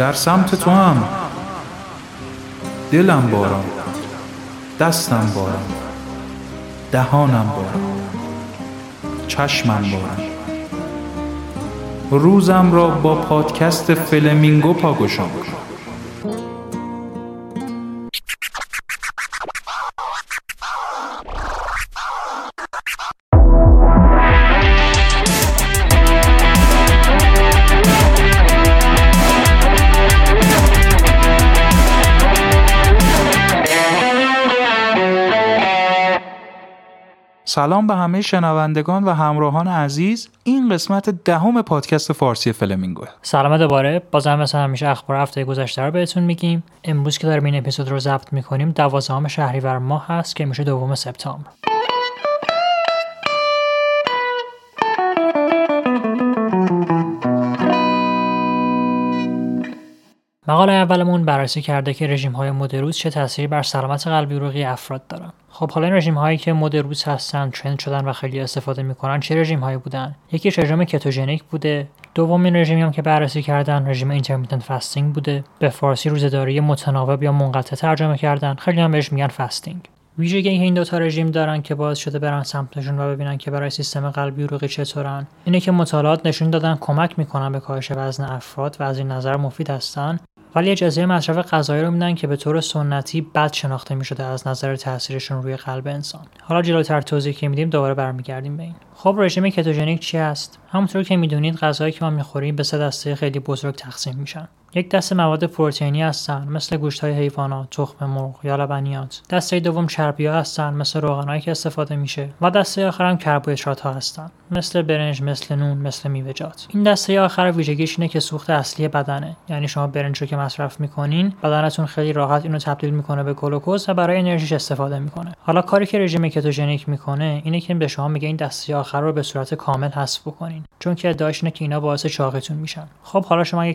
در سمت تو هم. دلم بارم دستم بارم دهانم بارم چشمم بارم روزم را با پادکست فلمینگو پا سلام به همه شنوندگان و همراهان عزیز. این قسمت دهم پادکست فارسی فلمینگو سلام دوباره. باز هم مثل همیشه اخبار هفته گذشته رو بهتون میگیم. امروز که داریم این اپیزود رو ضبط می‌کنیم دوازدهم شهریور ماه هست که میشه دوم سپتامبر. مقاله اولمون بررسی کرده که رژیم های مدروز چه تأثیری بر سلامت قلبی عروقی افراد دارن. خب حالا این رژیم هایی که مدروز هستن ترند شدن و خیلی استفاده می‌کنن چه رژیم هایی بودن؟ یکی رژیم کتوژنیک بوده دومین رژیمی هم که بررسی کردن رژیم intermittent fasting بوده به فارسی روزهداری متناوب یا منقطع ترجمه کردن خیلی هم بهش میگن fasting ویژگی این دوتا رژیم دارن که باعث شده برن سمتشون و ببینن که برای سیستم قلبی عروقی چطورن. اینه که مطالعات نشون دادن کمک می‌کنن به کاهش وزن افراد و از این نظر مفید هستن. ولی اجازه مصرف غذایی رو میدن که به طور سنتی بد شناخته می‌شده از نظر تاثیرشون روی قلب انسان. حالا جلوتر توضیح که میدیم دوباره برمیگردیم به این. خب رژیم کتوژنیک چی است همونطور که می‌دونید غذایی که ما می‌خوریم به سه دسته خیلی بزرگ تقسیم میشن. یک دسته مواد پروتئینی هستند مثل گوشت های حیوانات، تخم مرغ یا لبنیات. دسته دوم چربی ها هستند مثل روغنایی که استفاده میشه و دسته آخر هم کربوهیدرات ها هستند مثل برنج، مثل نون، مثل میوه‌جات. این دسته آخر ویژگیش اینه که سوخت اصلی بدنه. یعنی شما برنج رو که مصرف می‌کنین، بدنتون خیلی راحت اینو تبدیل می‌کنه به گلوکوز و برای انرژیش استفاده می‌کنه. حالا کاری که رژیم کتوژنیک می‌کنه اینه که به شما میگه این دسته آخر رو به صورت کامل حذف بکنین. چون که ادعاش اینه که اینا باعث چاقتون میشن. خب حالا شما اگه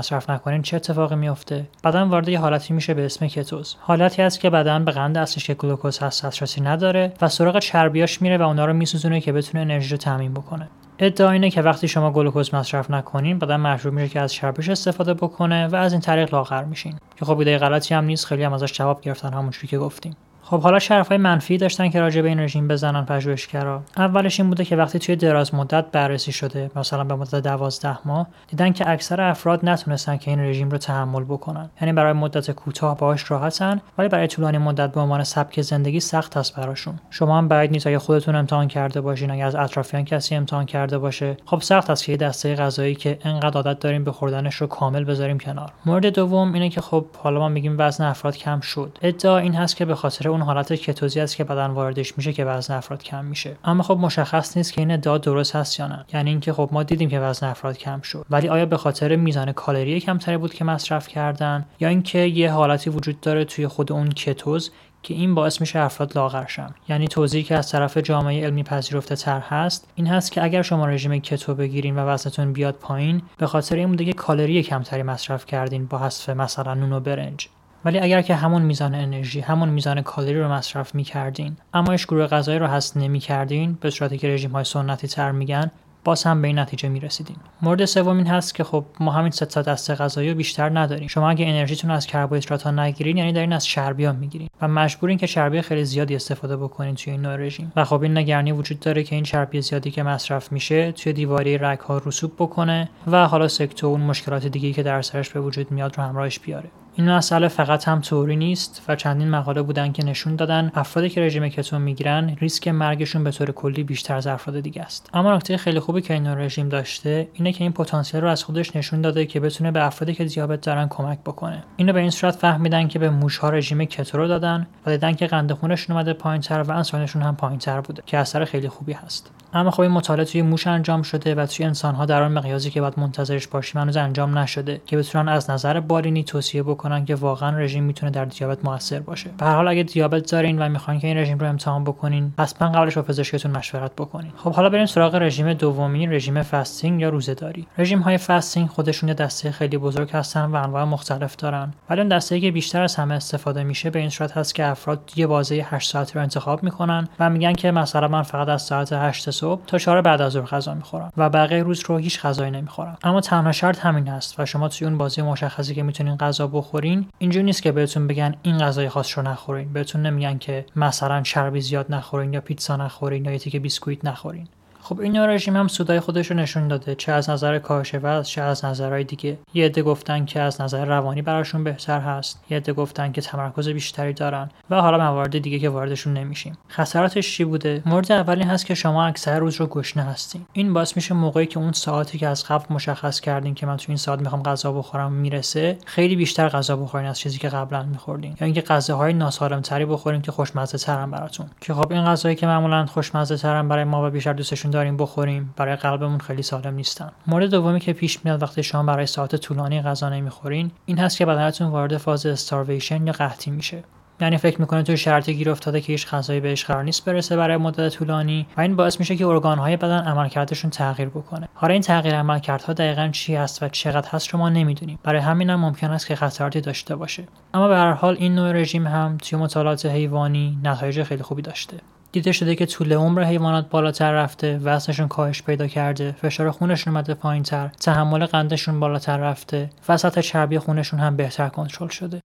مصرف نکنین چه اتفاقی میفته بدن وارد یه حالتی میشه به اسم کتوز. حالتی هست که بدن به قند اصلیش که گلوکوز هست دسترسی نداره و سراغ چربیاش میره و اونا رو میسوزونه که بتونه انرژی رو تامین بکنه. ادعا اینه که وقتی شما گلوکوز مصرف نکنین بدن مجبور میشه که از چربیش استفاده بکنه و از این طریق لاغر میشین. که خب ایده غلطی هم نیست خیلی هم ازش جواب گرفتن همونجوری که گفتیم. خب حالا های منفی داشتن که راجع به این رژیم بزنن پژوهشگرا. اولش این بوده که وقتی توی دراز مدت بررسی شده مثلا به مدت 12 ماه دیدن که اکثر افراد نتونستن که این رژیم رو تحمل بکنن. یعنی برای مدت کوتاه باهاش راحتن ولی برای طولانی مدت به عنوان سبک زندگی سخت است براشون. شما هم باید نیست اگه خودتون امتحان کرده باشین اگه از اطرافیان کسی امتحان کرده باشه. خب سخت است که دسته غذایی که انقدر عادت داریم به خوردنش رو کامل بذاریم کنار. مورد دوم اینه که خب حالا ما میگیم وزن افراد کم شد. ادعا این هست که به خاطر حالت کتوزی است که بدن واردش میشه که وزن افراد کم میشه. اما خب مشخص نیست که این ادعا درست هست یا نه. یعنی اینکه خب ما دیدیم که وزن افراد کم شد. ولی آیا به خاطر میزان کالری کمتری بود که مصرف کردن یا اینکه یه حالتی وجود داره توی خود اون کتوز که این باعث میشه افراد لاغر شن. یعنی توضیحی که از طرف جامعه علمی پذیرفته تر هست این هست که اگر شما رژیم کتو بگیرین و وزنتون بیاد پایین به خاطر این بوده که کالری کمتری مصرف کردین با حذف مثلا نون و برنج. ولی اگر که همون میزان انرژی همون میزان کالری رو مصرف می‌کردین اما اش گروه غذایی رو هست نمی‌کردین به صورتی که رژیم های سنتی تر میگن باز هم به این نتیجه می‌رسیدیم مورد سوم این هست که خب ما همین سه تا دسته غذایی رو بیشتر نداریم. شما اگه انرژیتون از کربوهیدرات ها نگیرین یعنی دارین از چربی می‌گیرین. و مجبورین که چربی خیلی زیادی استفاده بکنین توی این نوع رژیم. و خب این نگرانی وجود داره که این چربی زیادی که مصرف میشه توی دیواره رگ ها رسوب بکنه و حالا سکتو اون مشکلات دیگه که در سرش به وجود میاد رو همراهش بیاره. این مسئله فقط هم تئوری نیست و چندین مقاله بودن که نشون دادن افرادی که رژیم کتو می‌گیرن ریسک مرگشون به طور کلی بیشتر از افراد دیگه است. اما نکته خیلی خوبی که این رژیم داشته اینه که این پتانسیل رو از خودش نشون داده که بتونه به افرادی که دیابت دارن کمک بکنه. اینو به این صورت فهمیدن که به موشها رژیم کتو رو دادن و دیدن که قند خونشون اومده پایینتر و انسولینشون هم پایینتر بوده که اثر خیلی خوبی هست. اما خب این مطالعه توی موش انجام شده و توی انسانها در آن مقیاسی که باید منتظرش باشیم هنوز انجام نشده که بتونن از نظر بالینی توصیه بکنن که واقعا رژیم می‌تونه در دیابت موثر باشه. به هر حال اگه دیابت دارین و می‌خواین که این رژیم رو امتحان بکنین حتما قبلش با پزشکتون مشورت بکنین. خب حالا بریم سراغ رژیم دومی رژیم fasting یا روزهداری. رژیم های fasting خودشون یه دسته خیلی بزرگ هستن و انواع مختلف دارن. ولی اون دسته که بیشتر از همه استفاده میشه به این صورت هست که افراد یه بازه 8 ساعتی رو انتخاب می‌کنن و میگن که مثلا من فقط از ساعت 8 صبح تا چهار بعد از ظهر غذا می‌خورم و بقیه روز رو هیچ غذایی نمی‌خورم. اما تنها شرط همین هست و شما توی اون بازه‌ی مشخصی که می‌تونین غذا بخورین اینجوری نیست که بهتون بگن این غذای خاص رو نخورین. بهتون نمیگن که مثلا چربی زیاد نخورین یا پیتزا نخورین یا یه تیکه بیسکویت نخورین. خب این رژیم هم سودای خودش رو نشون داده چه از نظر کاهش وزن چه از نظرهای دیگه. یه عده گفتن که از نظر روانی براشون بهتر هست یه عده گفتن که تمرکز بیشتری دارن و حالا موارد دیگه که واردشون نمیشیم. خساراتش چی بوده؟ مورد اولی هست که شما اکثر روز رو گشنه هستین. این باعث میشه موقعی که اون ساعتی که از قبل مشخص کردین که من تو این ساعت می‌خوام غذا بخورم می‌رسه خیلی بیشتر غذا بخورین از چیزی که قبلا میخوردین. یا اینکه غذاهای ناسالمتری بخورین که خوشمزه ترن براتون. که خب این غذایی که معمولا خوشمزه ترن برای ما و بیشتر دوستشون داریم بخوریم برای قلبمون خیلی سالم نیستن. مورد دومی که پیش میاد وقتی شما برای ساعت طولانی غذا نمی‌خورین این هست که بدنتون وارد فاز استارویشن یا قحطی میشه. یعنی فکر می‌کنه تو شرط گیر افتاده که هیچ غذایی بهش قرار نیست برسه برای مدت طولانی و این باعث میشه که ارگانهای بدن عملکردشون تغییر بکنه. حالا این تغییر عملکردها دقیقا چی هست و چقدر هست شما نمی‌دونیم. برای همین هم ممکن است که خطراتی داشته باشه. اما به هر حال این نوع رژیم هم توی مطالعات حیوانی نتایج خیلی خوبی داشته. دیده شده که طول عمر حیوانات بالاتر رفته وزنشون کاهش پیدا کرده فشار خونشون اومده پایینتر تحمل قندشون بالاتر رفته و سطح چربی خونشون هم بهتر کنترل شده.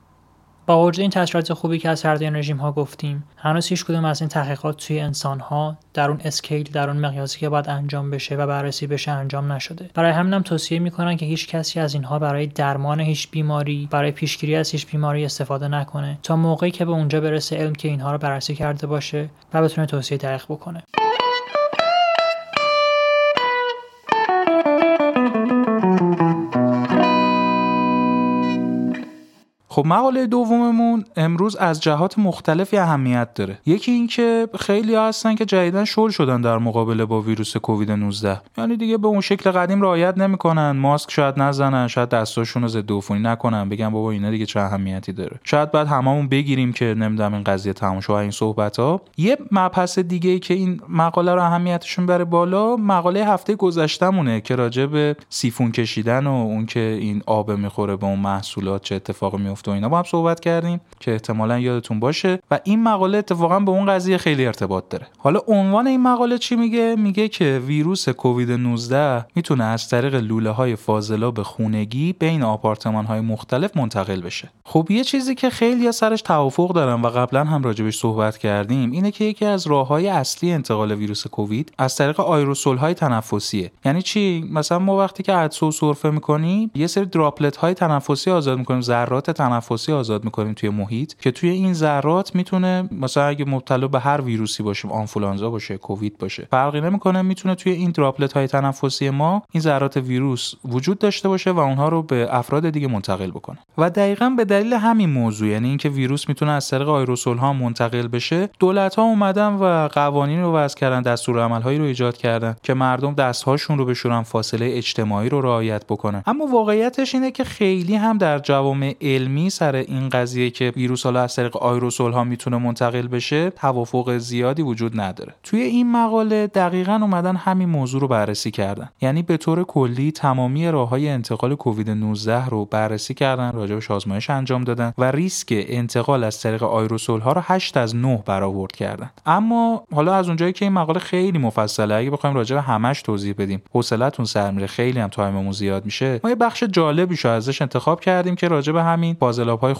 با وجود این تاثیرات خوبی که از هر دوی رژیم ها گفتیم هنوز هیچ کدوم از این تحقیقات توی انسان ها در اون اسکیل در اون مقیاسی که باید انجام بشه و بررسی بشه انجام نشده. برای همینم توصیه می‌کنن که هیچ کسی از اینها برای درمان هیچ بیماری برای پیشگیری از هیچ بیماری استفاده نکنه تا موقعی که به اونجا برسه علم که اینها رو بررسی کرده باشه و بتونه توصیه دقیق بکنه. خب مقاله دوممون امروز از جهات مختلفی اهمیت داره. یکی اینکه خیلی هستن که جدیدا شل شدن در مقابله با ویروس کووید 19 یعنی دیگه به اون شکل قدیم رعایت نمی‌کنن. ماسک شاید نزنن شاید دستاشون رو ضد عفونی نکنن. بگن بابا اینا دیگه چه اهمیتی داره. شاید بعد هممون بگیریم که نمی‌دونم این قضیه تموم این صحبت ها یه مبحث دیگه که این مقاله رو اهمیتشون بره بالا مقاله هفته گذشتهمونه که راجع به سیفون کشیدن و اون که این آب می‌خوره به اون محصولات چه اتفاقی میفته و اینا با هم صحبت کردیم که احتمالا یادتون باشه و این مقاله اتفاقا به اون قضیه خیلی ارتباط داره. حالا عنوان این مقاله چی میگه؟ میگه که ویروس کووید 19 می‌تونه از طریق لوله های فاضلاب خونگی بین آپارتمان های مختلف منتقل بشه. خب یه چیزی که خیلی سرش توافق دارن و قبلا هم راجبش صحبت کردیم اینه که یکی از راه های اصلی انتقال ویروس کووید از طریق آیروسول های تنفسیه. یعنی چی؟ مثلا ما وقتی که عدسو سرفه می‌کنیم یه سری دراپلت های تنفسی آزاد می‌کنیم ذرات آزاد می‌کنیم توی محیط که توی این ذرات می‌تونه مثلا اگه مبتلا به هر ویروسی باشیم آنفولانزا باشه کووید باشه فرقی نمی‌کنه می‌تونه توی این دراپلت های تنفسی ما این ذرات ویروس وجود داشته باشه و اونها رو به افراد دیگه منتقل بکنه. و دقیقا به دلیل همین موضوع یعنی اینکه ویروس می‌تونه از طریق آیروسول ها منتقل بشه دولت ها اومدن و قوانین رو وضع کردن دستور عمل هایی رو ایجاد کردن که مردم دستهاشون رو بشورن فاصله اجتماعی رو رعایت بکنن. اما واقعیتش اینه که خیلی هم در جوامع علمی سر این قضیه که ویروس حالا از طریق آیروسول ها می‌تونه منتقل بشه توافق زیادی وجود نداره. توی این مقاله دقیقا اومدن همین موضوع رو بررسی کردن. یعنی به طور کلی تمامی راه های انتقال کووید 19 رو بررسی کردن راجبش آزمایش انجام دادن و ریسک انتقال از طریق آیروسول ها رو 8 از 9 برآورد کردن. اما حالا از اونجایی که این مقاله خیلی مفصله اگه بخوایم راجع به همش توضیح بدیم حوصلتون سر میره خیلی هم time مون زیاد میشه. ما یه بخش جالبی ازش انتخاب کردیم که راجع به همین فاضلاب های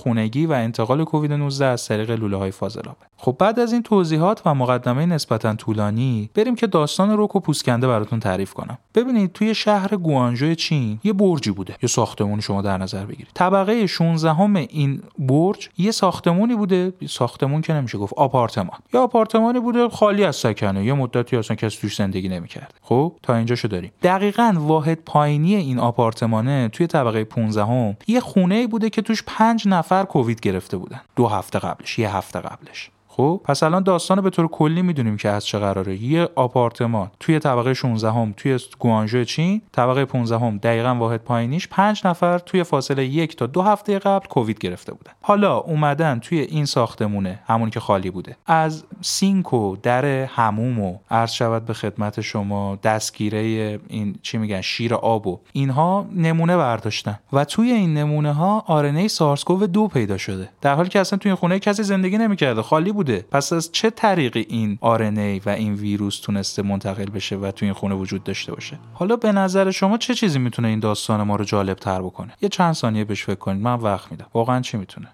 و انتقال کووید 19 از طریق لوله های فاضلاب. خب بعد از این توضیحات و مقدمه نسبتا طولانی بریم که داستان روکو پوسکنده براتون تعریف کنم. ببینید توی شهر گوانژو چین یه برجی بوده. یه ساختمونی شما در نظر بگیرید. طبقه 16 همه این برج یه ساختمونی بوده. ساختمون که نمیشه گفت آپارتمان. یا آپارتمانی بوده خالی از سکنه. یه مدتی اصلا کسی توش زندگی نمی‌کرد. خب تا اینجاشو داریم. دقیقا واحد پایینی این آپارتمانه توی طبقه 15 هم یه خونه بوده که توش پنج نفر کووید گرفته بودن. دو هفته قبلش یه هفته قبلش. خب پس الان داستان به طور کلی می‌دونیم که از چه قراره. یه آپارتمان توی طبقه 16 هم توی گوانژو چین طبقه 15 هم دقیقا واحد پایینیش 5 نفر توی فاصله یک تا دو هفته قبل کووید گرفته بودن. حالا اومدن توی این ساختمونه همون که خالی بوده. از سینک و در هموم و عرض شود به خدمت شما دستگیره این چی میگن شیر آب و اینها نمونه برداشتن. و توی این نمونه ها آرنه سارسکوو دو پیدا شده. در حالی که اصلا توی خونه کسی زندگی نمی‌کرده. خالی بود. نبوده پس از چه طریقی این RNA و این ویروس تونسته منتقل بشه و تو این خونه وجود داشته باشه؟ حالا به نظر شما چه چیزی می‌تونه این داستان ما رو جالب تر بکنه؟ یه چند ثانیه بهش فکر کنید. من وقت میدم. واقعا چی می‌تونه؟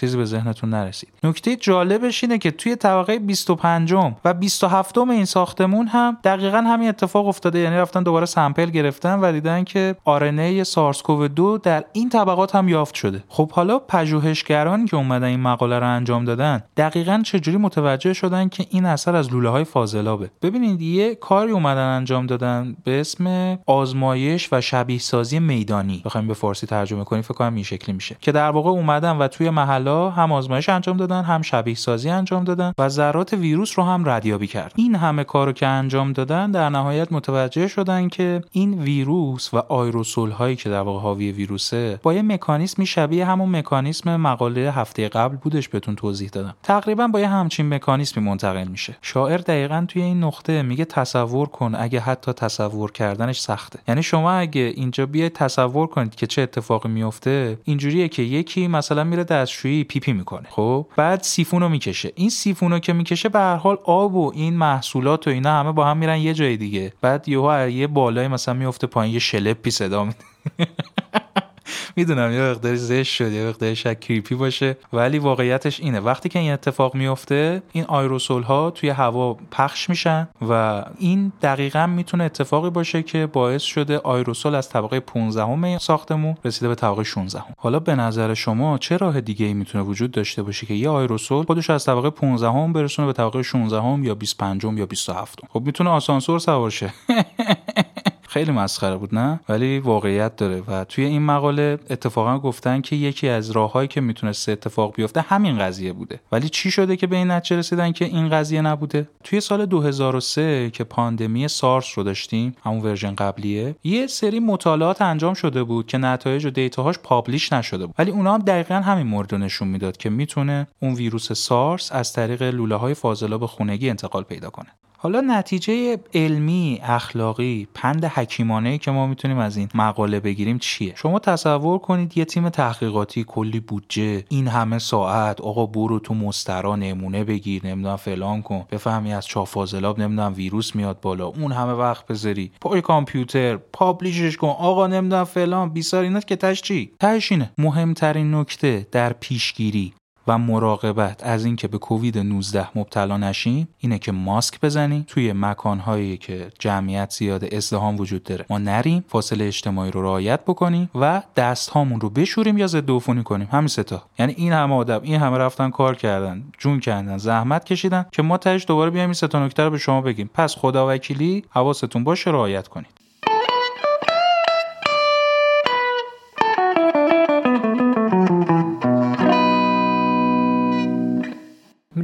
چیزی به ذهنتون نرسید. نکته جالبش اینه که توی طبقه 25 و 27 این ساختمون هم دقیقا همین اتفاق افتاده. یعنی رفتن دوباره سمپل گرفتن و دیدن که آرنه سارس کوو 2 در این طبقات هم یافت شده. خب حالا پژوهشگرانی که اومدن این مقاله رو انجام دادن دقیقا چجوری متوجه شدن که این اثر از لوله های فاضلابه؟ ببینید یه کاری اومدن انجام دادن به اسم آزمایش و شبیه سازی میدانی. بخوایم به فارسی ترجمه کنیم فکر کنم این شکلی میشه. که در واقع اومدن و توی محل هم آزمایش انجام دادن هم شبیه سازی انجام دادن و ذرات ویروس رو هم ردیابی کردن. این همه کارو که انجام دادن در نهایت متوجه شدن که این ویروس و آیروسول هایی که در واقع حاوی ویروسه با یه مکانیزمی شبیه همون مکانیزم مقاله هفته قبل بودش بهتون توضیح دادم. تقریبا با یه همچین مکانیزمی منتقل میشه. شاعر دقیقا توی این نقطه میگه تصور کن اگه حتی تصور کردنش سخته. یعنی شما اگه اینجا بیاید تصور کنید که چه اتفاقی میفته اینجوریه که یکی مثلا میره دستشویی پیپی پی می‌کنه. خب بعد سیفونو می‌کشه. این سیفونو که می‌کشه به هر حال آب و این محصولات و اینا همه با هم میرن یه جای دیگه. بعد یهو یه بالای مثلا میفته پایین یه شلپی صدا میده. می‌دونم یه مقداری زشت شد یه مقداری شک کریپی باشه ولی واقعیتش اینه. وقتی که این اتفاق میفته این آیروسول ها توی هوا پخش میشن و این دقیقا می‌تونه اتفاقی باشه که باعث شده آیروسول از طبقه 15 همه ساختمون رسیده به طبقه 16 هم. حالا به نظر شما چه راه دیگه ای می‌تونه وجود داشته باشه که یه آیروسول خودش از طبقه 15 هم برسونه به طبقه 16 هم یا 25 هم یا 27 خب می‌تونه آسانسور سوار شه. خیلی مسخره بود نه؟ ولی واقعیت داره و توی این مقاله اتفاقا گفتن که یکی از راههایی که می‌تونست اتفاق بیفته همین قضیه بوده. ولی چی شده که به این نتیجه رسیدن که این قضیه نبوده؟ توی سال 2003 که پاندمی سارس رو داشتیم همون version قبلیه یه سری مطالعات انجام شده بود که نتایج و data هاش publish نشده بود. ولی اونا هم دقیقا همین مورد نشون می‌داد که می‌تونه اون ویروس سارس از طریق لوله های فاضلاب خونگی انتقال پیدا کنه. حالا نتیجه علمی اخلاقی پند حکیمانه که ما می‌تونیم از این مقاله بگیریم چیه؟ شما تصور کنید یه تیم تحقیقاتی کلی بودجه این همه ساعت آقا برو تو مسترا نمونه بگیر نمی‌دونم فلان کن بفهمی از چافازلاب نمی‌دونم ویروس میاد بالا اون همه وقت بذاری. پای کامپیوتر پابلیشش کن آقا نمی‌دونم فلان بیسار اینا که تش چی؟ تش اینه. مهمترین نکته در پیشگیری. و مراقبت از اینکه به کووید 19 مبتلا نشیم اینه که ماسک بزنیم توی مکانهایی که جمعیت زیاد ازدهام وجود داره ما نریم فاصله اجتماعی رو رعایت بکنیم و دست هامون رو بشوریم یا ضد عفونی کنیم. همین ستا یعنی این همه آدم این همه رفتن کار کردن جون کردن زحمت کشیدن که ما تهش دوباره بیایم این ستا نکته رو به شما بگیم. پس خدا وکیلی حواستون باشه رعایت کنید.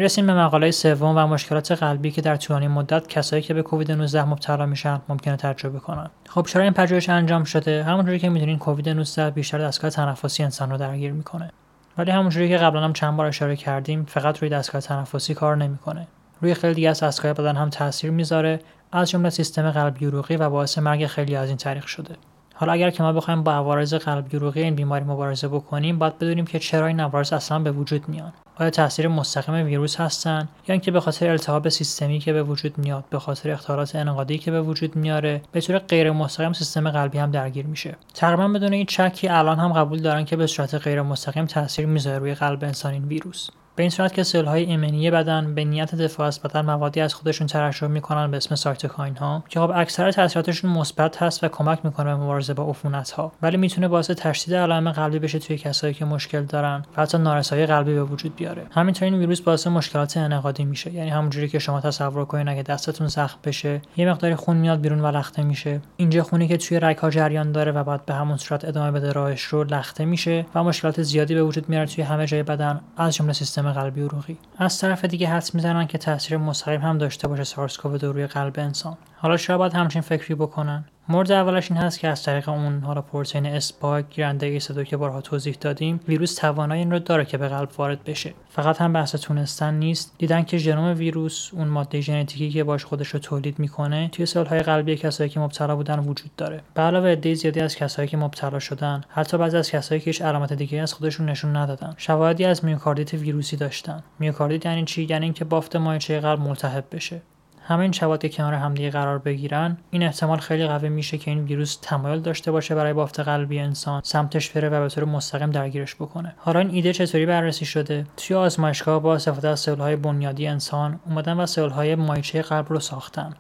می‌رسیم به مقاله سوم و مشکلات قلبی که در طولانی مدت کسایی که به کووید 19 مبتلا میشن ممکنه تجربه کنن. خب چرا این پژوهش انجام شده؟ همونجوری که می‌دونین کووید 19 بیشتر دستگاه تنفسی انسان رو درگیر می‌کنه. ولی همونجوری که قبلا هم چند بار اشاره کردیم فقط روی دستگاه تنفسی کار نمی‌کنه. روی خیلی دیگه از دستگاه بدن هم تاثیر می‌ذاره از جمله سیستم قلبی عروقی و باعث مرگ خیلی از این طریق شده. حالا اگر که ما بخوایم با عوارض قلبی عروقی این بیماری مبارزه بکنیم باید بدونیم که چرا این عوارض اصلا به وجود میان. آیا تاثیر مستقیم ویروس هستن؟ یا اینکه به خاطر التهاب سیستمی که به وجود میاد به خاطر اختلالات انقادی که به وجود میاره به طور غیر مستقیم سیستم قلبی هم درگیر میشه. تقریبا بدون این چکی الان هم قبول دارن که به صورت غیر مستقیم تاثیر می‌ذاره روی قلب انسان این ویروس. به این صورت که سل های ایمنی بدن به نیت دفاع از بدن موادی از خودشون ترشح می‌کنن به اسم سایتوکاین ها که خب اکثر تاثیراتشون مثبت هست و کمک می‌کنه به مبارزه با عفونت ها ولی می‌تونه باعث تشدید علائم قلبی بشه توی کسایی که مشکل دارن و حتی نارسایی قلبی به وجود بیاره. همینطور این ویروس باعث مشکلات انعقادی میشه. یعنی همونجوری که شما تصور کنید اگه دستتون زخم بشه یه مقداری خون میاد بیرون و لخته میشه. اینجا خونی که توی رگ ها جریان داره و بعد به همون صورت ادامه بده راهش رو لخته میشه و مشکلات زیادی به وجود میاره توی همه جای بدن از جمله سیستم قلبی عروقی. از طرف دیگه حدس می‌زنن که تاثیر مستقیم هم داشته باشه سارس کوو روی قلب انسان. حالا شاید همچین فکری بکنن. مورد اولش این هست که از طریق اون حالا پروتئین spike گیرنده ACE دو که بارها توضیح دادیم ویروس توانایی این رو داره که به قلب وارد بشه. فقط هم بحث تونستن نیست. دیدن که ژنوم ویروس اون ماده ژنتیکی که باهاش خودش رو تولید می‌کنه توی های قلبی کسایی که مبتلا بودن وجود داره. به علاوه عده زیادی از کسایی که مبتلا شدن حتی بعضی از کسایی که هیچ علامت دیگه از خودشون نشون ندادن. شواهدی از میوکاردیت ویروسی داشتن. میوکاردیت یعنی چی؟ یعنی اینکه بافت ماهیچه قلب ملتهب بشه. همین شواهد که کنار همدیگه قرار بگیرن این احتمال خیلی قوی میشه که این ویروس تمایل داشته باشه برای بافت قلبی انسان سمتش بره و به طور مستقیم درگیرش بکنه. حالا این ایده چطوری بررسی شده؟ توی آزمایشگاه با استفاده از سلولهای بنیادی انسان اومدن و سلولهای مایچه قلب رو ساختن.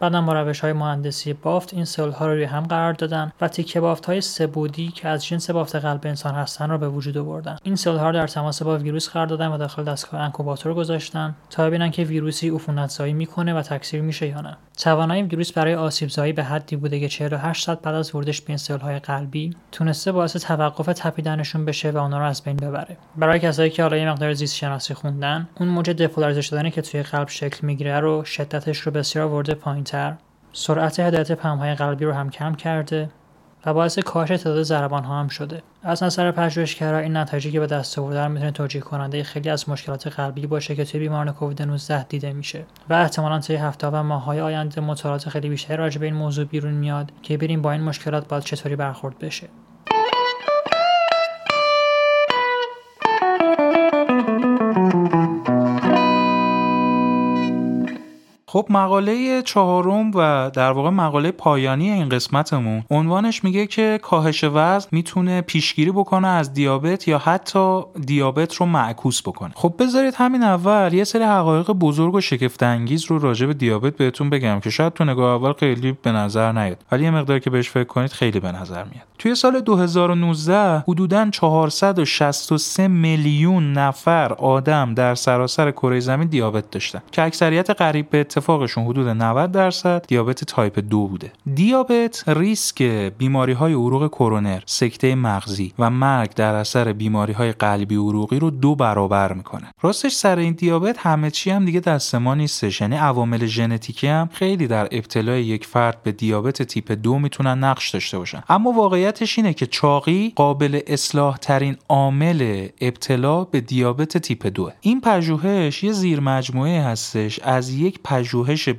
بعدم با روش های مهندسی بافت این سلول ها رو روی هم قرار دادن و تیکه بافت های سبودی که از جنس بافت قلب انسان هستن رو به وجود آوردن. این سلول ها رو در تماس با ویروس قرار دادن و داخل دستگاه انکوباتور گذاشتن تا ببینن که ویروسی عفونت زایی می‌کنه و تکثیر میشه یا نه. توانایی ویروس برای آسیب زایی به حدی بوده که 48 ساعت بعد از ورودش به این سلول های قلبی تونسته باعث توقف تپیدنشون بشه و اونا رو از بین ببره. برای کسایی که حالا یه مقدار زیست شناسی خوندن اون موج دپولارایزه شدنی که توی قلب شکل می‌گیره رو شدتش رو بسیار ورده پایینتر سرعت هدایت پمپ‌های قلبی رو هم کم کرده و باعث کاهش تعداد ضربان ها هم شده. از نظر پژوهشگرا این نتایجی که به دست آوردن می‌تونه توجیه کننده خیلی از مشکلات قلبی باشه که توی بیماران کووید 19 دیده میشه و احتمالا طی هفته و ماه‌های آینده مطالعات خیلی بیشتری راجع به این موضوع بیرون میاد که ببینیم با این مشکلات باید چطوری برخورد بشه. خب مقاله چهارم و در واقع مقاله پایانی این قسمتمون عنوانش میگه که کاهش وزن می‌تونه پیشگیری بکنه از دیابت یا حتی دیابت رو معکوس بکنه. خب بذارید همین اول یه سری حقایق بزرگ و شگفت انگیز رو راجع به دیابت بهتون بگم که شاید تو نگاه اول خیلی به نظر نیاد ولی یه مقدار که بهش فکر کنید خیلی به نظر میاد. توی سال 2019 حدوداً 463 میلیون نفر آدم در سراسر کره زمین دیابت داشتن که اکثریت قریب به اتفاقشون حدود 90 درصد دیابت تایپ دو بوده. دیابت ریسک بیماری های عروق کرونر سکته مغزی و مرگ در اثر بیماری های قلبی عروقی رو دو برابر می‌کنه. راستش سر این دیابت همه چی هم دیگه دست ما نیستش. یعنی عوامل ژنتیکی هم خیلی در ابتلای یک فرد به دیابت تیپ دو می‌تونن نقش داشته باشن. اما واقعیتش اینه که چاقی قابل اصلاح ترین عامل ابتلا به دیابت تیپ دو این پژوهش یه زیر مجموعه هستش. از یک پژوهش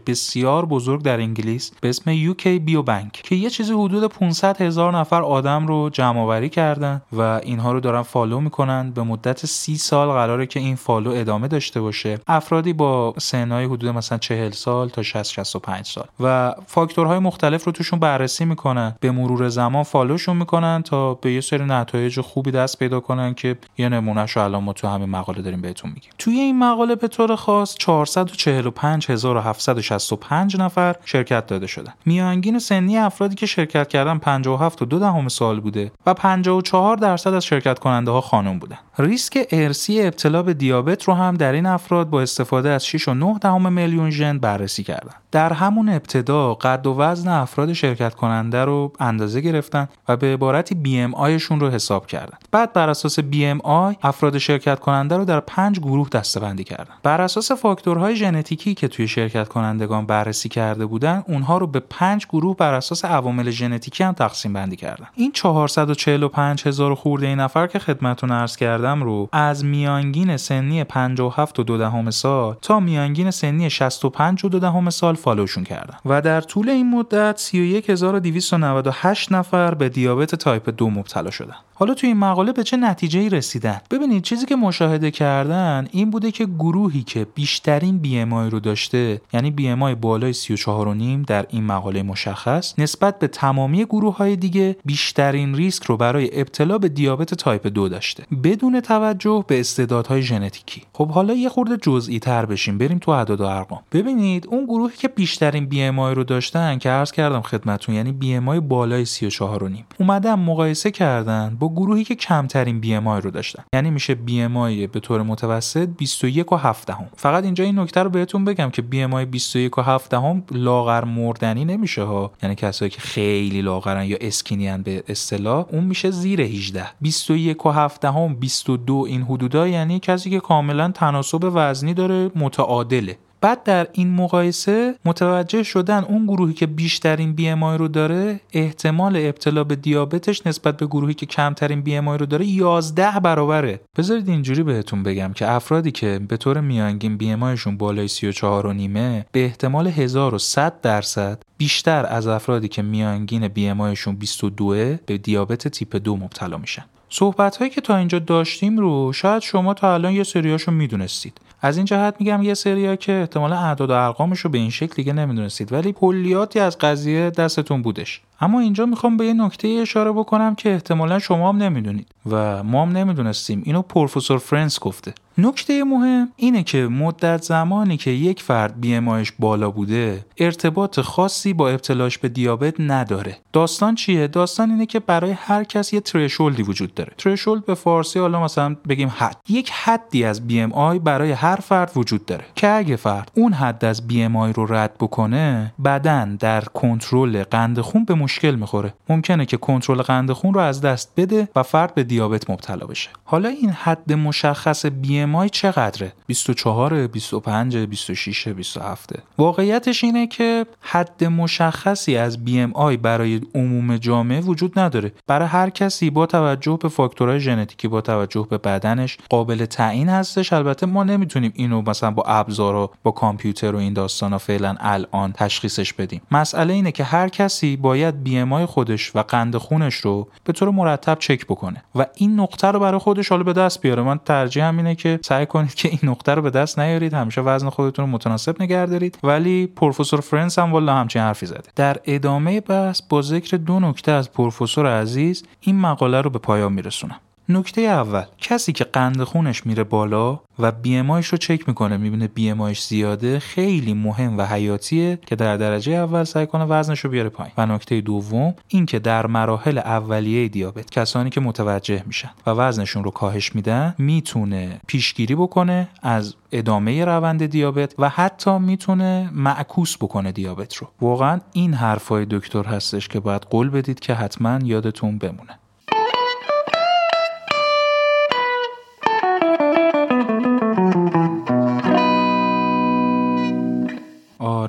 بسیار بزرگ در انگلیس به اسم UK Biobank که یه چیزی حدود 500 هزار نفر آدم رو جمع آوری کردن و اینها رو دارن follow می‌کنن. به مدت سی سال قراره که این follow ادامه داشته باشه. افرادی با سنهای حدود مثلا 40 سال تا 60 65 سال. و فاکتورهای مختلف رو توشون بررسی می‌کنن. به مرور زمان follow شون می‌کنن تا به یه سری نتایج خوبی دست پیدا کنن که یه نمونهش رو الان ما تو همین مقاله داریم بهتون میگیم. توی این مقاله به طور خاص 445 هزار 1765 نفر شرکت داده شدن. میانگین سنی افرادی که شرکت کردن 57 و دو دهم سال بوده و 54 درصد از شرکت کننده ها خانم بودن. ریسک ارثی ابتلا به دیابت رو هم در این افراد با استفاده از 6 و 9 دهم میلیون ژن بررسی کردن. در همون ابتدا قد و وزن افراد شرکت کننده رو اندازه گرفتن و به عبارتی BMI شون رو حساب کردن. بعد بر اساس BMI افراد شرکت کننده رو در پنج گروه دسته‌بندی کردن. بر اساس فاکتورهای ژنتیکی که توی شرکت کنندگان بررسی کرده بودن اونها رو به پنج گروه بر اساس عوامل ژنتیکی هم تقسیم بندی کردن. این 445 هزار خورده‌ای نفر که خدمتتون عرض کردم رو از میانگین سنی 57 و دهم سال تا میانگین سنی 65 و دهم سال follow شون کردن. و در طول این مدت 31298 نفر به دیابت تایپ دو مبتلا شدن. حالا توی این مقاله به چه نتیجه رسیدن؟ ببینید چیزی که مشاهده کردن این بوده که گروهی که بیشترین BMI رو داشته یعنی BMI بالای 34 و نیم در این مقاله مشخص نسبت به تمامی گروه های دیگه بیشترین ریسک رو برای ابتلا به دیابت تایپ دو داشته. بدون توجه به استعدادهای ژنتیکی. خب حالا یه خورده جزئی تر بشیم بریم تو اعداد و ارقام. ببینید اون گروهی که بیشترین BMI رو داشتن که عرض کردم خدمتتون یعنی BMI بالای 34 و نیم. اومدن مقایسه کردن با گروهی که کمترین BMI رو داشتن. یعنی میشه BMI به طور متوسط 21 و 7 دهم. فقط اینجا این نکته رو بهتون بگم که BMI 21 و 7 دهم لاغر مردنی نمیشه ها. یعنی کسایی که خیلی لاغرن یا اسکینیان به اصطلاح اون میشه زیر 18 21 و 7 هم 22 این حدودا یعنی کسی که کاملا تناسب وزنی داره متعادله. بعد در این مقایسه متوجه شدن اون گروهی که بیشترین بی ام رو داره احتمال ابتلا به دیابتش نسبت به گروهی که کمترین بی ام رو داره 11 برابره. بذارید اینجوری بهتون بگم که افرادی که به طور میانگین بی ام بالای 34 و نیمه به احتمال 1100 درصد بیشتر از افرادی که میانگین بی ام 22 به دیابت تیپ دو مبتلا میشن. صحبت هایی که تا اینجا داشتیم رو شاید شما تا الان یه سریاشو می‌دونستید. از این جهت میگم یه سریا که احتمالا اعداد و ارقامش رو به این شکل دیگه نمی‌دونستید ولی کلیاتی از قضیه دستتون بودش. اما اینجا می‌خوام به یه نکته اشاره بکنم که احتمالا شما هم نمی‌دونید و ما هم نمی‌دونستیم. اینو پروفسور فرنس گفته. نکته مهم اینه که مدت زمانی که یک فرد بی بالا بوده ارتباط خاصی با ابتلاش به دیابت نداره. داستان چیه؟ داستان اینه که برای هر کس یه ترشولدی وجود داره. ترشولد به فارسی حالا مثلا بگیم حد. یک حدی از بی برای هر فرد وجود داره. که اگه فرد اون حد از بی رو رد بکنه بدن در کنترل قند خون به مشکل می‌خوره. ممکنه که کنترل قند خون رو از دست بده و فرد به دیابت مبتلا بشه. حالا این حد مشخص بی ام چقدره؟ 24 25 26 27 واقعیتش اینه که حد مشخصی از بی ام برای عموم جامعه وجود نداره. برای هر کسی با توجه به فاکتورهای ژنتیکی با توجه به بدنش قابل تعیین هستش. البته ما نمی‌تونیم اینو مثلا با ابزار و با کامپیوتر و این داستانا فعلا الان تشخیصش بدیم. مسئله اینه که هر کسی باید BMI خودش و قند خونش رو به طور مرتب چک بکنه. و این نقطه رو برای خودش حالا به دست بیاره. من ترجیح اینه که سعی کنید که این نقطه رو به دست نیارید. همیشه وزن خودتون رو متناسب نگه دارید. ولی پروفسور فرنس هم والا همچین حرفی زده. در ادامه بحث با ذکر دو نکته از پروفسور عزیز این مقاله رو به پایان میرسونم. نکته اول کسی که قند خونش میره بالا و بی رو چک می‌کنه می‌بینه بی زیاده خیلی مهم و حیاتیه که در درجه اول سعی کنه وزنش رو بیاره پایین. و نکته دوم این که در مراحل اولیه دیابت کسانی که متوجه میشن و وزنشون رو کاهش میدن می‌تونه پیشگیری بکنه از ادامه روند دیابت و حتی می‌تونه معکوس بکنه دیابت رو. واقعا این حرفای دکتر هستش که باید قول بدید که حتما یادتون بمونه.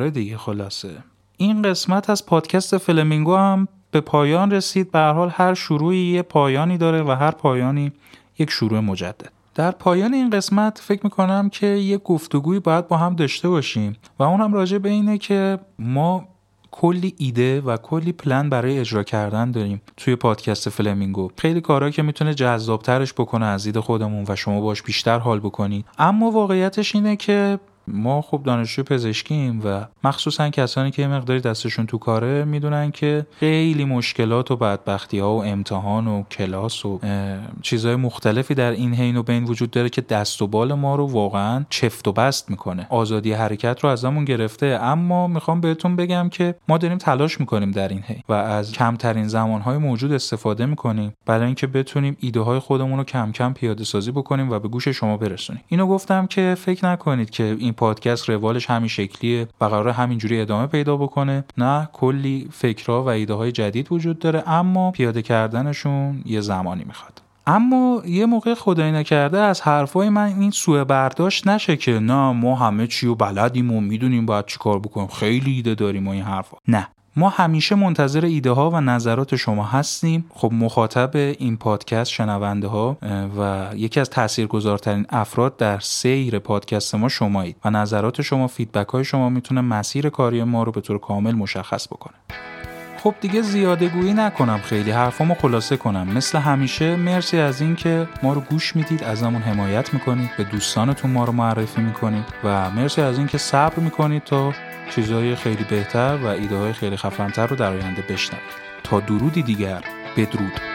آره دیگه خلاصه. این قسمت از پادکست فلمینگو هم به پایان رسید. به هر حال هر شروعی یه پایانی داره و هر پایانی یک شروع مجدد. در پایان این قسمت فکر می‌کنم که یه گفتگویی باید با هم داشته باشیم و اونم راجع به اینه که ما کلی ایده و کلی پلن برای اجرا کردن داریم توی پادکست فلمینگو. خیلی کارا که می‌تونه جذابترش بکنه از دید خودمون و شما باش بیشتر حال بکنید. اما واقعیتش اینه که ما خب دانشجو پزشکیم و مخصوصا کسانی که مقداری دستشون تو کاره می‌دونن که خیلی مشکلات و بدبختی ها و امتحان و کلاس و چیزهای مختلفی در این حین و بین وجود داره که دست و بال ما رو واقعا چفت و بست می‌کنه. آزادی حرکت رو ازمون گرفته. اما می‌خوام بهتون بگم که ما داریم تلاش می‌کنیم در این حین و از کمترین زمانهای موجود استفاده می‌کنیم برای اینکه بتونیم ایده های خودمون رو کم کم پیاده سازی بکنیم و به گوش شما برسونیم. اینو گفتم که فکر نکنید که این پادکست روالش همین شکلیه و قرار همینجوری ادامه پیدا بکنه. نه کلی فکرها و ایده های جدید وجود داره اما پیاده کردنشون یه زمانی می‌خواد. اما یه موقع خدایی نکرده از حرفای من این سوء برداشت نشه که نه ما همه چی و بلدیم و می‌دونیم باید چیکار بکنیم. خیلی ایده داریم و این حرفا. نه. ما همیشه منتظر ایده ها و نظرات شما هستیم. خب مخاطب این پادکست شنونده ها و یکی از تاثیرگذارترین افراد در سیر پادکست ما شمایید و نظرات شما فیدبک های شما می‌تونه مسیر کاری ما رو به طور کامل مشخص بکنه. خب دیگه زیاده گویی نکنم خیلی حرفامو خلاصه کنم. مثل همیشه مرسی از اینکه ما رو گوش می‌دید ازمون حمایت می‌کنید به دوستانتون ما رو معرفی می‌کنید و مرسی از اینکه صبر می‌کنید تا چیزهای خیلی بهتر و ایده های خیلی خفنتر رو در آینده بشنوید. تا درودی دیگر بدرود.